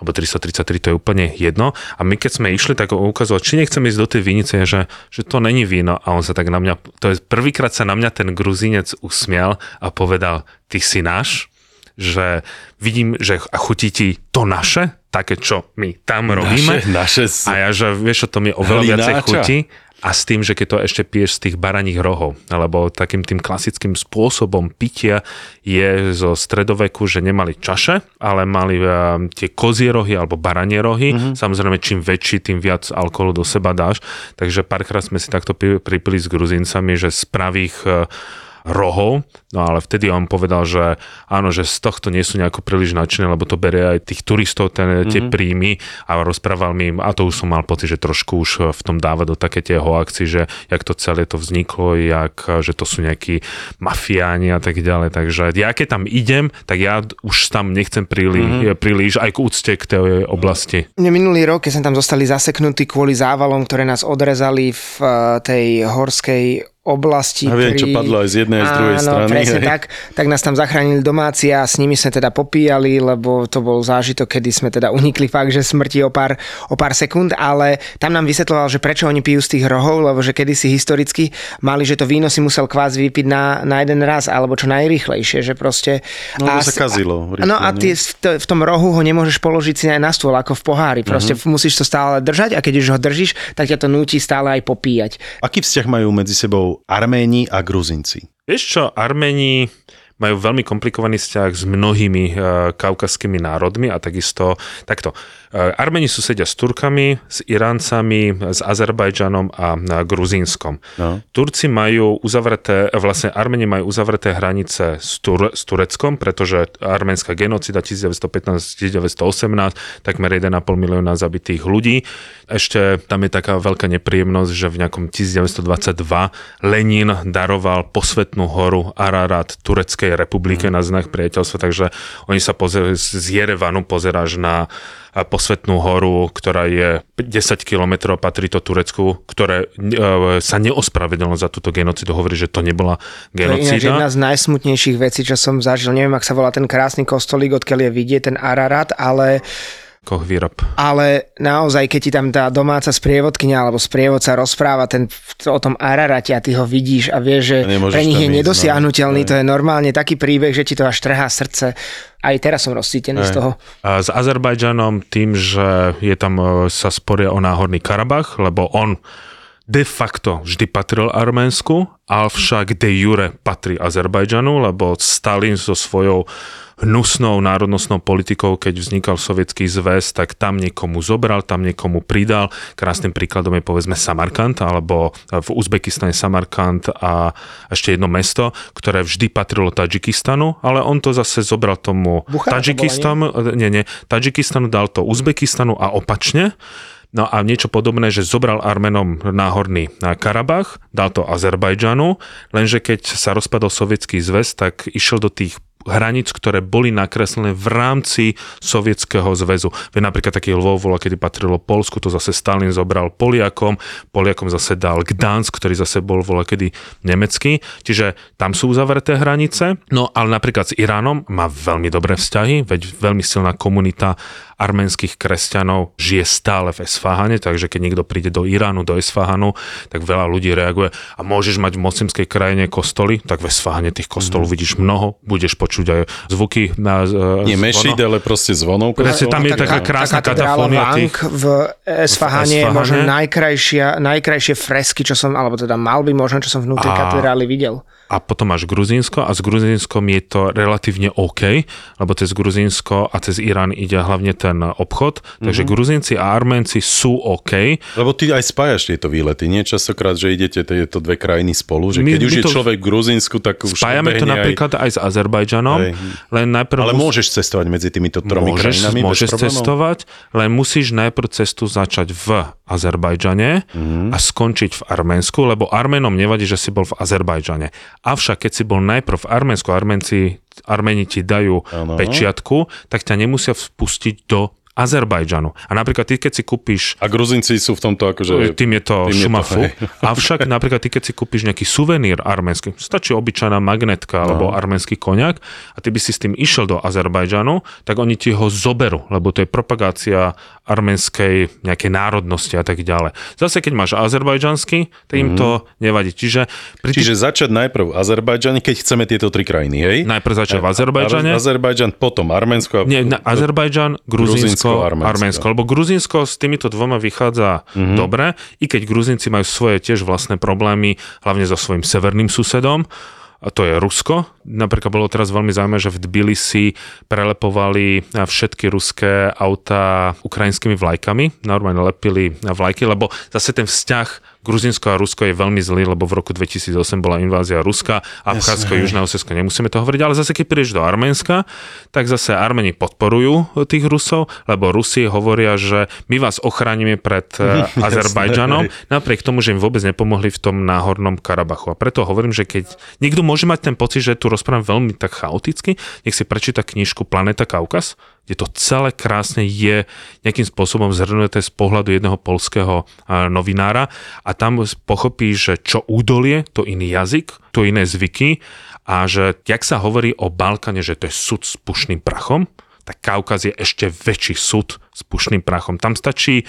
Speaker 5: alebo 333, to je úplne jedno. A my keď sme išli, tak ukazoval, či nechcem ísť do tej vinice, že, že to není víno. A on sa tak na mňa, to je prvýkrát sa na mňa ten Gruzinec usmial a povedal, ty si náš, že vidím, že a chutí ti to naše, také, čo my tam robíme.
Speaker 3: Naše, naše
Speaker 5: a ja, že vieš, čo to mi oveľa viacej chutí. A s tým, že keď to ešte piješ z tých baraních rohov, alebo takým tým klasickým spôsobom pitia je zo stredoveku, že nemali čaše, ale mali uh, tie kozie rohy alebo baranie rohy. Mm-hmm. Samozrejme, čím väčší, tým viac alkoholu do seba dáš. Takže párkrát sme si takto pripili s Gruzincami, že z pravých uh, rohov, no ale vtedy on povedal, že áno, že z tohto nie sú nejako príliš nadšené, lebo to berie aj tých turistov, ten, mm-hmm. tie mhm. príjmy a rozprával mi, a to už som mal pocit, že trošku už v tom dáva do také tie hoaxy, že jak to celé to vzniklo, jak, že to sú nejakí mafiáni a tak ďalej, takže ja keď tam idem, tak ja už tam nechcem príliš, mm-hmm. príliš aj k úcte k tej oblasti.
Speaker 4: Mne minulý rok, keď sme tam zostali zaseknutí kvôli závalom, ktoré nás odrezali v eh, tej horskej oblasti.
Speaker 3: A viem,
Speaker 4: pri...
Speaker 3: čo padlo aj z jednej a z druhej
Speaker 4: Áno,
Speaker 3: strany.
Speaker 4: presne tak. Tak nás tam zachránili domáci a s nimi sme teda popíjali, lebo to bol zážitok, kedy sme teda unikli fakt, že smrti o pár, o pár sekúnd, ale tam nám vysvetloval, že prečo oni pijú z tých rohov, lebo že kedysi historicky mali, že to víno si musel kvázi vypiť na, na jeden raz, alebo čo najrýchlejšie, že proste...
Speaker 3: No, a, sa kazilo.
Speaker 4: Rýchlo, no a ty v, v tom rohu ho nemôžeš položiť si aj na stôl, ako v pohári. Proste uh-huh. musíš to stále držať a keď už ho držíš, tak ťa to núti stále aj popíjať.
Speaker 3: Aký vzťah majú medzi sebou Arméni a Gruzinci?
Speaker 5: Vieš čo, Arméni majú veľmi komplikovaný vzťah s mnohými uh, kaukaskými národmi a takisto takto. Uh, Armeni susedia s Turkami, s Iráncami, s Azerbajdžanom a uh, Gruzínskom. No. Turci majú uzavreté, vlastne Armeni majú uzavreté hranice s, Tur- s Tureckom, pretože arménska genocida 1915-1918, takmer 1,5 milióna zabitých ľudí. Ešte tam je taká veľká nepríjemnosť, že v nejakom 1922 Lenin daroval posvetnú horu Ararat tureckej republike mm. na znak priateľstva, takže oni sa pozer- z Jerevanu pozeráš na posvetnú horu, ktorá je 10 kilometrov, patrí to Turecku, ktoré e, sa neospravedlnilo za túto genocidu, hovorí, že to nebola genocída.
Speaker 4: To je jedna z najsmutnejších vecí, čo som zažil. Neviem, ak sa volá ten krásny kostolík, odkiaľ je vidieť ten Ararat, ale
Speaker 5: koch výrob.
Speaker 4: Ale naozaj, keď ti tam tá domáca sprievodkynia alebo sprievodca rozpráva ten, o tom Ararate a ty ho vidíš a vieš, že pre nich je nedosiahnutelný, no. to je normálne taký príbeh, že ti to až trhá srdce. Aj teraz som rozcítený Aj. z toho.
Speaker 5: A s Azerbajdžanom tým, že je tam, e, sa sporia o náhorný Karabach, lebo on de facto vždy patril Arménsku, avšak de jure patrí Azerbajdžanu, lebo Stalin so svojou hnusnou národnostnou politikou, keď vznikal sovietský zväz, tak tam niekomu zobral, tam niekomu pridal. Krásnym príkladom je povedzme Samarkand, alebo v Uzbekistane Samarkand a ešte jedno mesto, ktoré vždy patrilo Tadžikistanu, ale on to zase zobral tomu Tadžikistanu, nie, nie, Tadžikistanu dal to Uzbekistanu a opačne. No a niečo podobné, že zobral Armenom náhorný Karabach, dal to Azerbajdžanu, lenže keď sa rozpadol sovietský zväz, tak išiel do tých hraníc, ktoré boli nakreslené v rámci Sovietskeho zväzu. Veď napríklad taký Lvov bola, kedy patrilo Polsku, to zase Stalin zobral Poliakom, Poliakom zase dal Gdansk, ktorý zase bol vola kedy nemecký, čiže tam sú uzavreté hranice. No ale napríklad s Iránom má veľmi dobré vzťahy, veď veľmi silná komunita arménskych kresťanov žije stále v Esfahane, takže keď niekto príde do Iránu, do Esfahanu, tak veľa ľudí reaguje a môžeš mať v moslimskej krajine kostoly, tak v Esfahane tých kostolov mm. vidíš mnoho, budeš počuť aj zvuky na
Speaker 3: uh, Nie mešid, ale proste zvonov.
Speaker 5: Presne, tam je taká krásna katafónia
Speaker 4: tých... v Esfahane je možno najkrajšia, najkrajšie fresky, čo som, alebo teda mal by možno, čo som vnútri katedrály videl
Speaker 5: a potom máš Gruzínsko a s Gruzínskom je to relatívne OK, lebo cez Gruzínsko a cez Irán ide hlavne ten obchod, takže mm-hmm. Gruzínci a Arménci sú OK.
Speaker 3: Lebo ty aj spájaš tieto výlety, nie častokrát, že idete tieto dve krajiny spolu, že my, keď my už je človek v Gruzínsku, tak už
Speaker 5: Spájame to napríklad aj, aj s Azerbajdžanom, aj. len najprv...
Speaker 3: Ale môžeš cestovať medzi týmito tromi
Speaker 5: môžeš,
Speaker 3: krajinami
Speaker 5: Môžeš cestovať, len musíš najprv cestu začať v Azerbajdžane mm-hmm. a skončiť v Arménsku, lebo Arménom nevadí, že si bol v Azerbajdžane. Avšak keď si bol najprv v Arménsku, Arménci, Arméni ti dajú ano. pečiatku, tak ťa nemusia vpustiť do Azerbajdžanu. A napríklad ty, keď si kúpiš...
Speaker 3: A Gruzinci sú v tomto akože...
Speaker 5: Tým je to tým šumafu. Je to, Avšak napríklad ty, keď si kúpiš nejaký suvenír arménsky, stačí obyčajná magnetka no. alebo arménsky koniak a ty by si s tým išiel do Azerbajdžanu, tak oni ti ho zoberú, lebo to je propagácia arménskej nejakej národnosti a tak ďalej. Zase keď máš azerbajdžanský, tak im mm. to nevadí. Čiže,
Speaker 3: pri Čiže tých... začať najprv v Azerbajdžane, keď chceme tieto tri krajiny, hej?
Speaker 5: Najprv začať v Azerbajdžane.
Speaker 3: Azerbajdžan, potom Arménsko. A...
Speaker 5: Nie, Azerbajdžan, Gruzínsko, Gruzínsko, Arménsko. Arménsko. Lebo Gruzínsko s týmito dvoma vychádza mm-hmm. dobre, i keď Gruzínci majú svoje tiež vlastné problémy, hlavne so svojím severným susedom a to je Rusko. Napríklad bolo teraz veľmi zaujímavé, že v Tbilisi prelepovali všetky ruské autá ukrajinskými vlajkami, normálne lepili vlajky, lebo zase ten vzťah Gruzinsko a Rusko je veľmi zlý, lebo v roku 2008 bola invázia Ruska, Abcházsko, Južné Osesko, nemusíme to hovoriť, ale zase keď prídeš do Arménska, tak zase Armeni podporujú tých Rusov, lebo Rusi hovoria, že my vás ochránime pred eh, Azerbajdžanom, napriek tomu, že im vôbec nepomohli v tom náhornom Karabachu. A preto hovorím, že keď niekto môže mať ten pocit, že tu rozprávam veľmi tak chaoticky, nech si prečíta knižku Planeta Kaukaz, kde to celé krásne je nejakým spôsobom zhrnuté z pohľadu jedného polského novinára a tam pochopí, že čo údolie, to iný jazyk, to iné zvyky a že jak sa hovorí o Balkáne, že to je súd s pušným prachom, tak Kaukaz je ešte väčší súd s pušným prachom. Tam stačí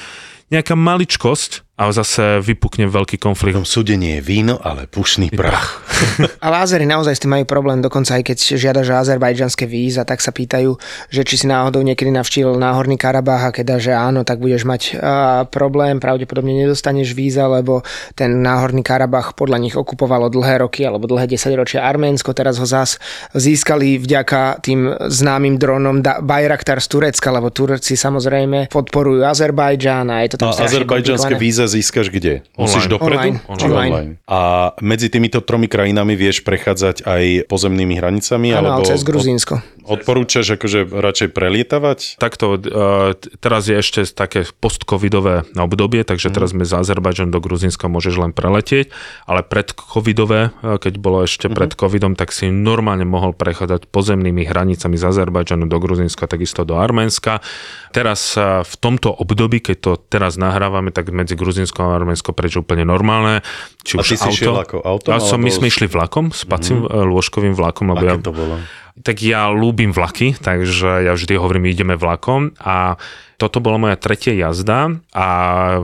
Speaker 5: nejaká maličkosť a zase vypukne veľký konflikt.
Speaker 3: Súde nie je víno, ale pušný prach.
Speaker 4: Ale Azery naozaj s tým majú problém, dokonca aj keď žiadaš azerbajdžanské víza, tak sa pýtajú, že či si náhodou niekedy navštívil náhorný Karabach a keď že áno, tak budeš mať uh, problém, pravdepodobne nedostaneš víza, lebo ten náhorný Karabach podľa nich okupovalo dlhé roky alebo dlhé desaťročia Arménsko, teraz ho zás získali vďaka tým známym dronom Bayraktar z Turecka, lebo Turci samozrejme podporujú Azerbajdžan a je to tam
Speaker 3: no, azerbajdžanské víza víza získaš kde? Musíš
Speaker 5: Online.
Speaker 3: dopredu?
Speaker 4: Online.
Speaker 3: Či
Speaker 4: Online.
Speaker 3: A medzi týmito tromi krajinami vieš prechádzať aj pozemnými hranicami?
Speaker 4: Áno,
Speaker 3: alebo
Speaker 4: cez Gruzínsko.
Speaker 3: Odporúčaš akože radšej prelietavať?
Speaker 5: Takto, uh, teraz je ešte také post-covidové obdobie, takže teraz sme z Azerbajdžan do Gruzínska môžeš len preletieť, ale pred covidové, uh, keď bolo ešte pred covidom, tak si normálne mohol prechádzať pozemnými hranicami z Azerbajdžanu do Gruzínska, takisto do Arménska. Teraz uh, v tomto období, keď to teraz nahrávame, tak medzi Gruzínskom a Arménsko prečo úplne normálne. Či
Speaker 3: A
Speaker 5: už
Speaker 3: ty si
Speaker 5: auto.
Speaker 3: šiel ako autom,
Speaker 5: Ja som, my sme išli vlakom, spacím mm-hmm. lôžkovým vlakom, lebo ja
Speaker 3: Aké to bolo?
Speaker 5: tak ja ľúbim vlaky, takže ja vždy hovorím, ideme vlakom a toto bola moja tretia jazda a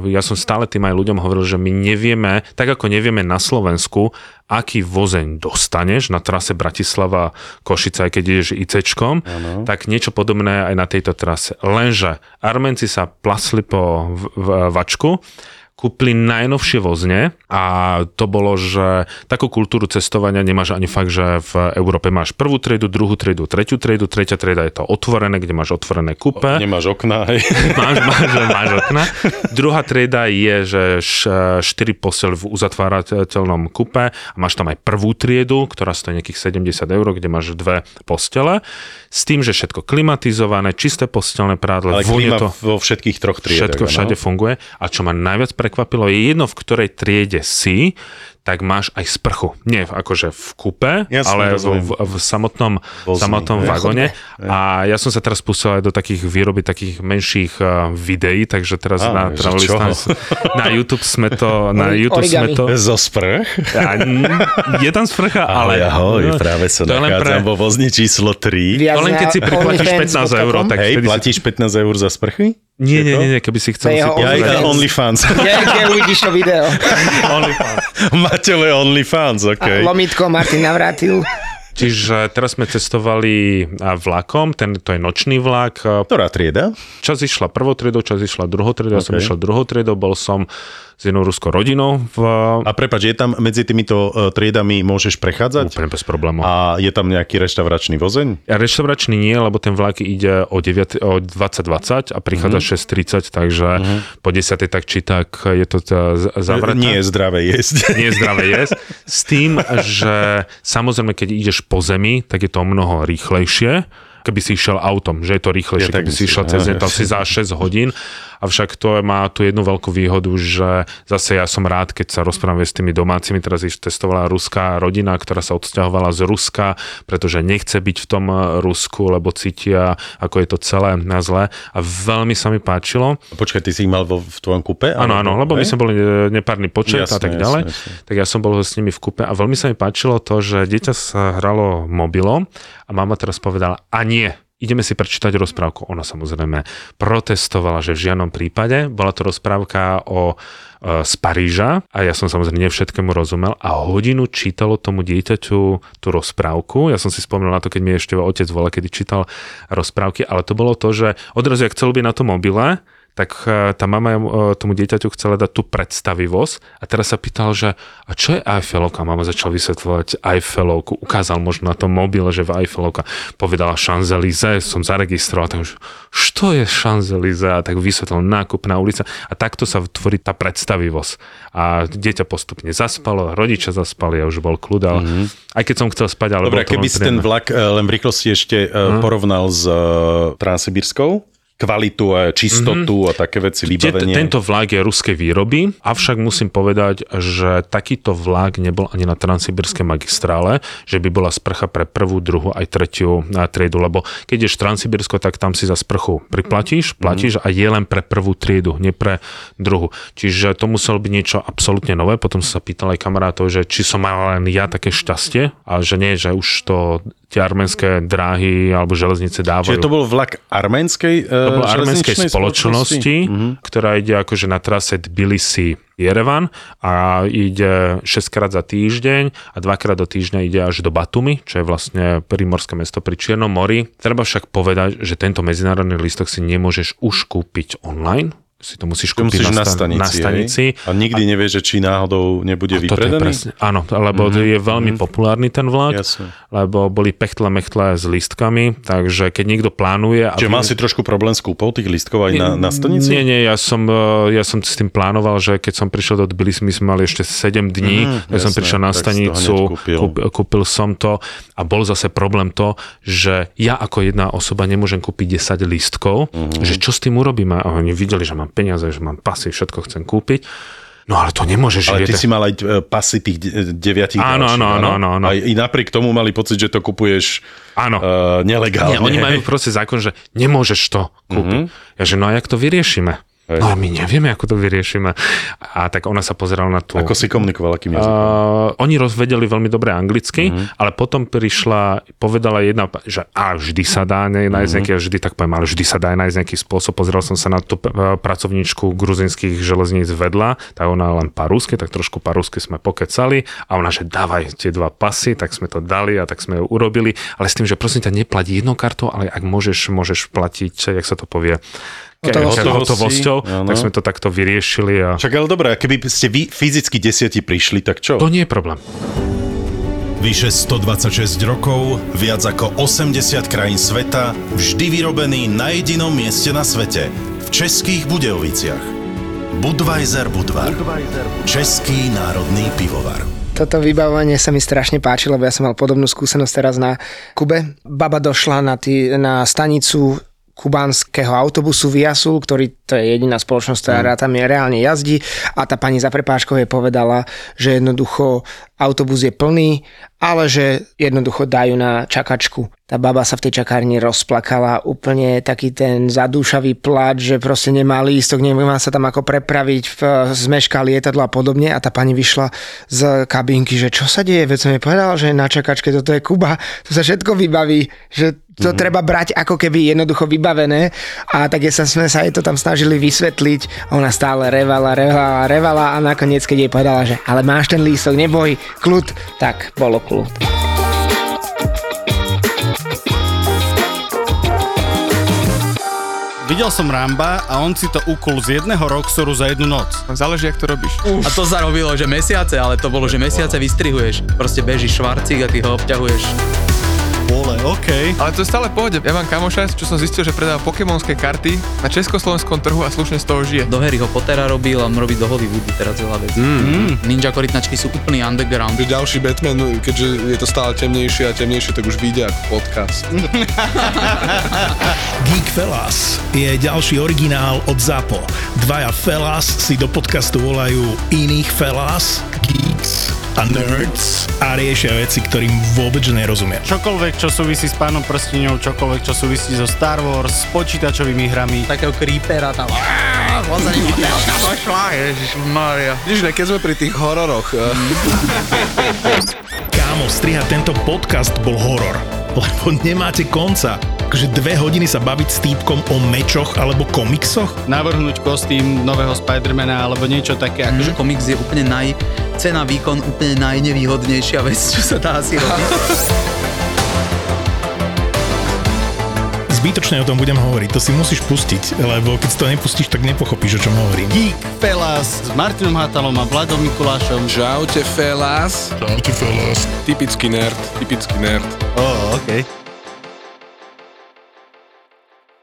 Speaker 5: ja som stále tým aj ľuďom hovoril, že my nevieme, tak ako nevieme na Slovensku, aký vozeň dostaneš na trase Bratislava Košica, aj keď ideš ICčkom, tak niečo podobné aj na tejto trase. Lenže Armenci sa plasli po v, v, vačku, kúpili najnovšie vozne a to bolo, že takú kultúru cestovania nemáš ani fakt, že v Európe máš prvú triedu, druhú triedu, tretiu triedu, tretia trieda je to otvorené, kde máš otvorené kúpe.
Speaker 3: Nemáš okná, hej.
Speaker 5: Máš, máš, máš okna. Druhá trieda je, že štyri posel v uzatvárateľnom kupe a máš tam aj prvú triedu, ktorá stojí nejakých 70 eur, kde máš dve postele. S tým, že všetko klimatizované, čisté postelné prádle,
Speaker 3: Ale klíma
Speaker 5: to...
Speaker 3: vo všetkých troch triedách.
Speaker 5: Všetko všade funguje. A čo ma najviac prekvapilo, je jedno, v ktorej triede si, tak máš aj sprchu. Nie akože v kupe,
Speaker 3: Jasne,
Speaker 5: ale v, v, v samotnom,
Speaker 3: Vozni,
Speaker 5: samotnom vagóne. A ja som sa teraz pustil aj do takých výroby takých menších uh, videí, takže teraz
Speaker 3: Á,
Speaker 5: na? Stars- na YouTube sme to, na YouTube sme
Speaker 4: origami.
Speaker 5: to...
Speaker 3: Zo sprch?
Speaker 5: A, n- je tam sprcha, ale...
Speaker 3: Ale ahoj, práve sa nachádzam
Speaker 5: pre-
Speaker 3: vo vozni číslo 3.
Speaker 4: Viac
Speaker 5: To len keď si priplatíš 15 eur, tak
Speaker 3: Hej,
Speaker 5: vtedy si-
Speaker 3: platíš 15 eur za sprchy?
Speaker 5: Nie, nie, nie, nie, keby si chcel si
Speaker 3: Ja
Speaker 5: pozrieť-
Speaker 3: iba
Speaker 4: OnlyFans. Kde, kde uvidíš to video?
Speaker 5: OnlyFans.
Speaker 3: Matele OnlyFans,
Speaker 4: A
Speaker 3: okej.
Speaker 4: Lomitko Martin navrátil.
Speaker 5: Čiže teraz sme cestovali a, vlakom, ten, to je nočný vlak. A
Speaker 3: Ktorá trieda?
Speaker 5: Čas išla prvou triedou, čas išla druhou triedou, ja som
Speaker 3: OK.
Speaker 5: išiel druhou triedou, bol som s jednou ruskou rodinou v,
Speaker 3: A prepač, je tam medzi týmito uh, triedami môžeš prechádzať?
Speaker 5: úplne bez problémov.
Speaker 3: A
Speaker 5: A...
Speaker 3: je tam nejaký reštauračný vozeň?
Speaker 5: Ja reštauračný nie, lebo ten vlak ide o, 9, o 20.20 a prichádza
Speaker 3: Mhm.
Speaker 5: 6.30, takže po 10. tak či tak je to zavreté.
Speaker 3: Nie je zdravé jesť.
Speaker 5: nie je zdravé jesť. S tým, že samozrejme, keď ideš po zemi, tak je to mnoho rýchlejšie keby si išiel autom, že je to rýchlejšie,
Speaker 3: Ja
Speaker 5: keby si išiel cez deň, tam si za 6 hodín. Avšak to má tu jednu veľkú výhodu, že zase ja som rád, keď sa rozprávam s tými domácimi, teraz ich testovala ruská rodina, ktorá sa odsťahovala z Ruska, pretože nechce byť v tom Rusku, lebo cítia, ako je to celé na zle. A veľmi sa mi páčilo.
Speaker 3: Počkaj, ty si ich mal vo, v tvojom kupe?
Speaker 5: Áno, áno, lebo my sme boli e, nepárny počet a
Speaker 3: Jasné,
Speaker 5: tak ďalej.
Speaker 3: jasné, jasné.
Speaker 5: Tak ja som bol s nimi v kupe a veľmi sa mi páčilo to, že dieťa sa hralo mobilom a mama teraz povedala, a nie, ideme si prečítať rozprávku. Ona samozrejme protestovala, že v žiadnom prípade. Bola to rozprávka o e, z Paríža a ja som samozrejme nevšetkému rozumel a hodinu čítalo tomu dieťaťu tú rozprávku. Ja som si spomenul na to, keď mi ešte otec volal, kedy čítal rozprávky, ale to bolo to, že odrazu, jak chcel byť na tom mobile, tak e, tá mama e, tomu dieťaťu chcela dať tú predstavivosť a teraz sa pýtal, že a čo je Eiffelovka? Mama začala vysvetľovať Eiffelovku, ukázal možno na tom mobile, že v Eiffelovka povedala Champs-Élysées, som zaregistroval, tak už, čo je Champs-Élysées? Tak vysvetlil nákupná ulica a takto sa tvorí tá predstavivosť. A dieťa postupne zaspalo, rodičia zaspali a už bol kľud, ale aj keď som chcel spať, ale
Speaker 3: Dobre, keby si ten vlak eh, len v rýchlosti ešte uh, porovnal s Transsibirskou, kvalitu a čistotu a také veci, vybavenie.
Speaker 5: Tento vlak je ruskej výroby, avšak musím povedať, že takýto vlak nebol ani na Transsibirskej magistrále, že by bola sprcha pre prvú, druhú aj tretiu triedu, lebo keď ješ Transsibirsko, tak tam si za sprchu priplatíš, platíš a je len pre prvú triedu, nie pre druhú. Čiže to muselo byť niečo absolútne nové. Potom som sa pýtal aj kamarátov, že či som mal len ja také šťastie a že nie, že už to tie arménske dráhy alebo železnice dávajú.
Speaker 3: Čiže to bol vlak arménskej uh,
Speaker 5: To bola arménskej
Speaker 3: železničnej
Speaker 5: spoločnosti,
Speaker 3: Mhm.
Speaker 5: ktorá ide akože na trase Tbilisi Jerevan a ide 6 krát za týždeň a dvakrát do týždňa ide až do Batumi, čo je vlastne primorské mesto pri Čiernom mori. Treba však povedať, že tento medzinárodný listok si nemôžeš už kúpiť online, si to musíš
Speaker 3: To
Speaker 5: kúpiť
Speaker 3: musíš na
Speaker 5: sta-
Speaker 3: stanici.
Speaker 5: na stanici.
Speaker 3: hej? A nikdy nevieš, že či náhodou nebude vypredaný?
Speaker 5: presne, áno, lebo mm-hmm. je veľmi mm-hmm. populárny ten vlak,
Speaker 3: Jasne.
Speaker 5: lebo boli pechtle mechtle s lístkami, takže keď niekto plánuje... a
Speaker 3: Čiže mal si trošku problém s kúpou tých listkov aj na, na stanici?
Speaker 5: Nie, nie, ja som, ja som s tým plánoval, že keď som prišiel do Tbilisi, my sme mali ešte 7 dní, mm, ja som prišiel na stanicu,
Speaker 3: kúpil.
Speaker 5: kúp, kúpil som to a bol zase problém to, že ja ako jedna osoba nemôžem kúpiť 10 lístkov,
Speaker 3: Mhm.
Speaker 5: že čo s tým urobíme? A oni videli, že mám peniaze, že mám pasy, všetko chcem kúpiť. No ale to nemôže, že
Speaker 3: Ale ty si mal aj e, pasy tých de- deviatich
Speaker 5: Áno, áno, áno, áno, áno.
Speaker 3: Aj i napriek tomu mali pocit, že to kupuješ
Speaker 5: Áno.
Speaker 3: uh, nelegálne.
Speaker 5: Nie, oni majú proste zákon, že nemôžeš to kúpiť. Mm-hmm. Ja že no a jak to vyriešime?
Speaker 3: Hej.
Speaker 5: No a my nevieme, ako to vyriešime. A tak ona sa pozerala na tú...
Speaker 3: Ako si komunikoval, akým jazykom?
Speaker 5: Uh, oni rozvedeli veľmi dobre anglicky,
Speaker 3: Mhm.
Speaker 5: mm-hmm. ale potom prišla, povedala jedna, že a vždy sa dá nájsť
Speaker 3: Mhm.
Speaker 5: mm-hmm. nejaký, ja vždy tak poviem, ale vždy sa dá nájsť nejaký spôsob. Pozeral som sa na tú pracovničku gruzinských železníc vedľa, tak ona len po rusky, tak trošku po rusky sme pokecali a ona, že dávaj tie dva pasy, tak sme to dali a tak sme ju urobili, ale s tým, že prosím ťa, neplať jednou kartou, ale ak môžeš, môžeš platiť, jak sa to povie,
Speaker 4: Hotovosťou.
Speaker 5: Hotovosťou,
Speaker 3: Áno.
Speaker 5: tak sme to takto vyriešili a
Speaker 3: Však ale dobré, keby ste vy fyzicky desiati prišli, tak čo?
Speaker 5: to nie je problém.
Speaker 2: Vyše 126 rokov, viac ako 80 krajín sveta, vždy vyrobený na jedinom mieste na svete. V Českých Budejoviciach. Budweiser Budvar. Český národný pivovar.
Speaker 4: Toto vybavovanie sa mi strašne páči, lebo ja som mal podobnú skúsenosť teraz na Kube. Baba došla na, tý, na stanicu kubánskeho autobusu Viasul, ktorý to je jediná spoločnosť, ktorá tam je reálne jazdí. A tá pani za prepážkou jej povedala, že jednoducho autobus je plný, ale že jednoducho dajú na čakačku. Tá baba sa v tej čakárni rozplakala, úplne taký ten zadúšavý pláč, že proste nemá lístok, nemá sa tam ako prepraviť, zmešká lietadlo a podobne. A tá pani vyšla z kabinky, že čo sa deje, veď som jej povedal, že na čakačke toto je Kuba, to sa všetko vybaví, že to mm. treba brať ako keby jednoducho vybavené a tak sa sme sa jej to tam snažili vysvetliť a ona stále revala, revala, revala a nakoniec keď jej povedala, že ale máš ten lístok, neboj, kľud, tak bolo kľud.
Speaker 6: Videl som Ramba a on si to ukul z jedného Roxoru za jednu noc.
Speaker 7: Záleží, jak to robíš.
Speaker 8: A to zarobilo, že mesiace, ale to bolo, že mesiace vystrihuješ. Proste bežíš švarcík a ty ho obťahuješ.
Speaker 6: Vole, OK.
Speaker 7: Ale to je stále pohode. Ja mám kamoša, čo som zistil, že predáva pokémonské karty na československom trhu a slušne z toho žije.
Speaker 8: Do Harryho Pottera robil a robí do Hollywoodu teraz veľa vecí. Mm. Ninja korytnačky sú úplný underground.
Speaker 9: Že ďalší Batman, keďže je to stále temnejšie a temnejšie, tak už vyjde ako podcast.
Speaker 1: Geek Fellas je ďalší originál od ZAPO. Dvaja Fellas si do podcastu volajú iných Fellas, Geeks a Nerds a riešia veci, ktorým vôbec nerozumia.
Speaker 6: Čokoľvek, čo súvisí s pánom prstiňou, čokoľvek, čo súvisí so Star Wars, s počítačovými hrami.
Speaker 8: Takého creepera tam.
Speaker 9: Vidíš, ne, keď sme pri tých hororoch, eh,
Speaker 1: Kámo, strihať tento podcast bol horor, lebo nemáte konca. Akože dve hodiny sa baviť s týpkom o mečoch alebo komiksoch?
Speaker 6: Navrhnúť kostým nového Spidermana alebo niečo také. Akože
Speaker 8: Že komiks je úplne naj... Cena, výkon úplne najnevýhodnejšia vec, čo sa dá asi robiť.
Speaker 1: Zbytočne o tom budem hovoriť, to si musíš pustiť, lebo keď si to nepustíš, tak nepochopíš, o čom hovorím.
Speaker 6: Geek Pelas s Martinom Hatalom a Vladom Mikulášom.
Speaker 9: Čaute, fellas. Čaute, fellas. Typický nerd, typický nerd.
Speaker 6: Ó, oh, OK.